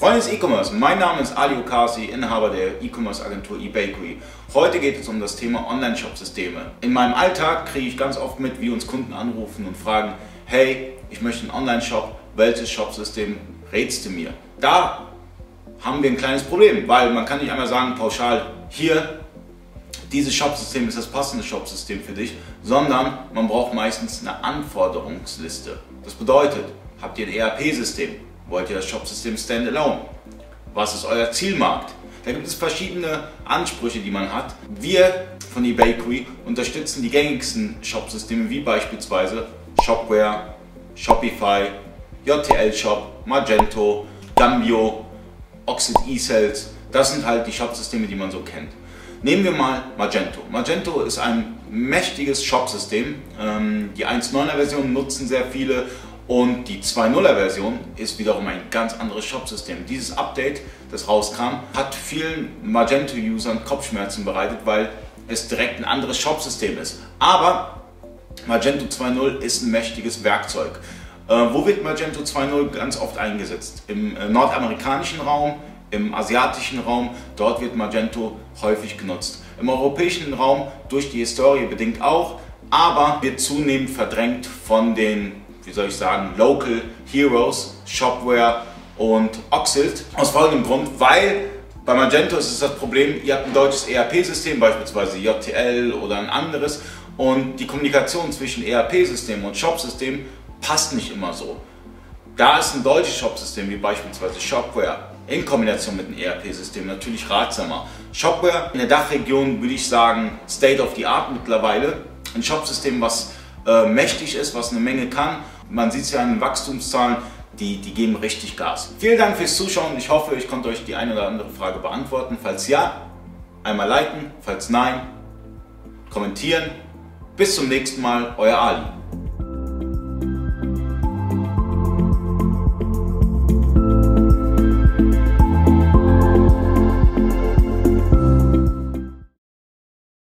Freunde des E-Commerce, mein Name ist Ali Okasi, Inhaber der E-Commerce-Agentur eBakery. Heute geht es um das Thema Online-Shop-Systeme. In meinem Alltag kriege ich ganz oft mit, wie uns Kunden anrufen und fragen, hey, ich möchte einen Online-Shop, welches Shop-System rätst du mir? Da haben wir ein kleines Problem, weil man kann nicht einmal sagen, pauschal, hier, dieses Shop-System ist das passende Shop-System für dich, sondern man braucht meistens eine Anforderungsliste. Das bedeutet, habt ihr ein ERP-System? Wollt ihr das Shopsystem Standalone? Was ist euer Zielmarkt? Da gibt es verschiedene Ansprüche, die man hat. Wir von eBakery unterstützen die gängigsten Shopsysteme wie beispielsweise Shopware, Shopify, JTL Shop, Magento, Gambio, Oxid eSales. Das sind halt die Shopsysteme, die man so kennt. Nehmen wir mal Magento. Magento ist ein mächtiges Shopsystem. Ähm, die 1.9er Version nutzen sehr viele und die 2.0er Version ist wiederum ein ganz anderes Shop-System. Dieses Update, das rauskam, hat vielen Magento-Usern Kopfschmerzen bereitet, weil es direkt ein anderes Shop-System ist. Aber Magento 2.0 ist ein mächtiges Werkzeug. Äh, wo wird Magento 2.0 ganz oft eingesetzt? Im äh, nordamerikanischen Raum, im asiatischen Raum, dort wird Magento häufig genutzt. Im europäischen Raum durch die Historie bedingt auch, aber wird zunehmend verdrängt von den wie soll ich sagen, Local Heroes, Shopware und Oxilt. Aus folgendem Grund, weil bei Magento ist es das Problem, ihr habt ein deutsches ERP-System, beispielsweise JTL oder ein anderes, und die Kommunikation zwischen ERP-System und Shop-System passt nicht immer so. Da ist ein deutsches Shop-System wie beispielsweise Shopware in Kombination mit einem ERP-System natürlich ratsamer. Shopware in der Dachregion würde ich sagen State of the Art mittlerweile. Ein Shop-System, was äh, mächtig ist, was eine Menge kann man sieht es ja an den Wachstumszahlen, die, die geben richtig Gas. Vielen Dank fürs Zuschauen. Ich hoffe, ich konnte euch die eine oder andere Frage beantworten. Falls ja, einmal liken. Falls nein, kommentieren. Bis zum nächsten Mal, euer Ali.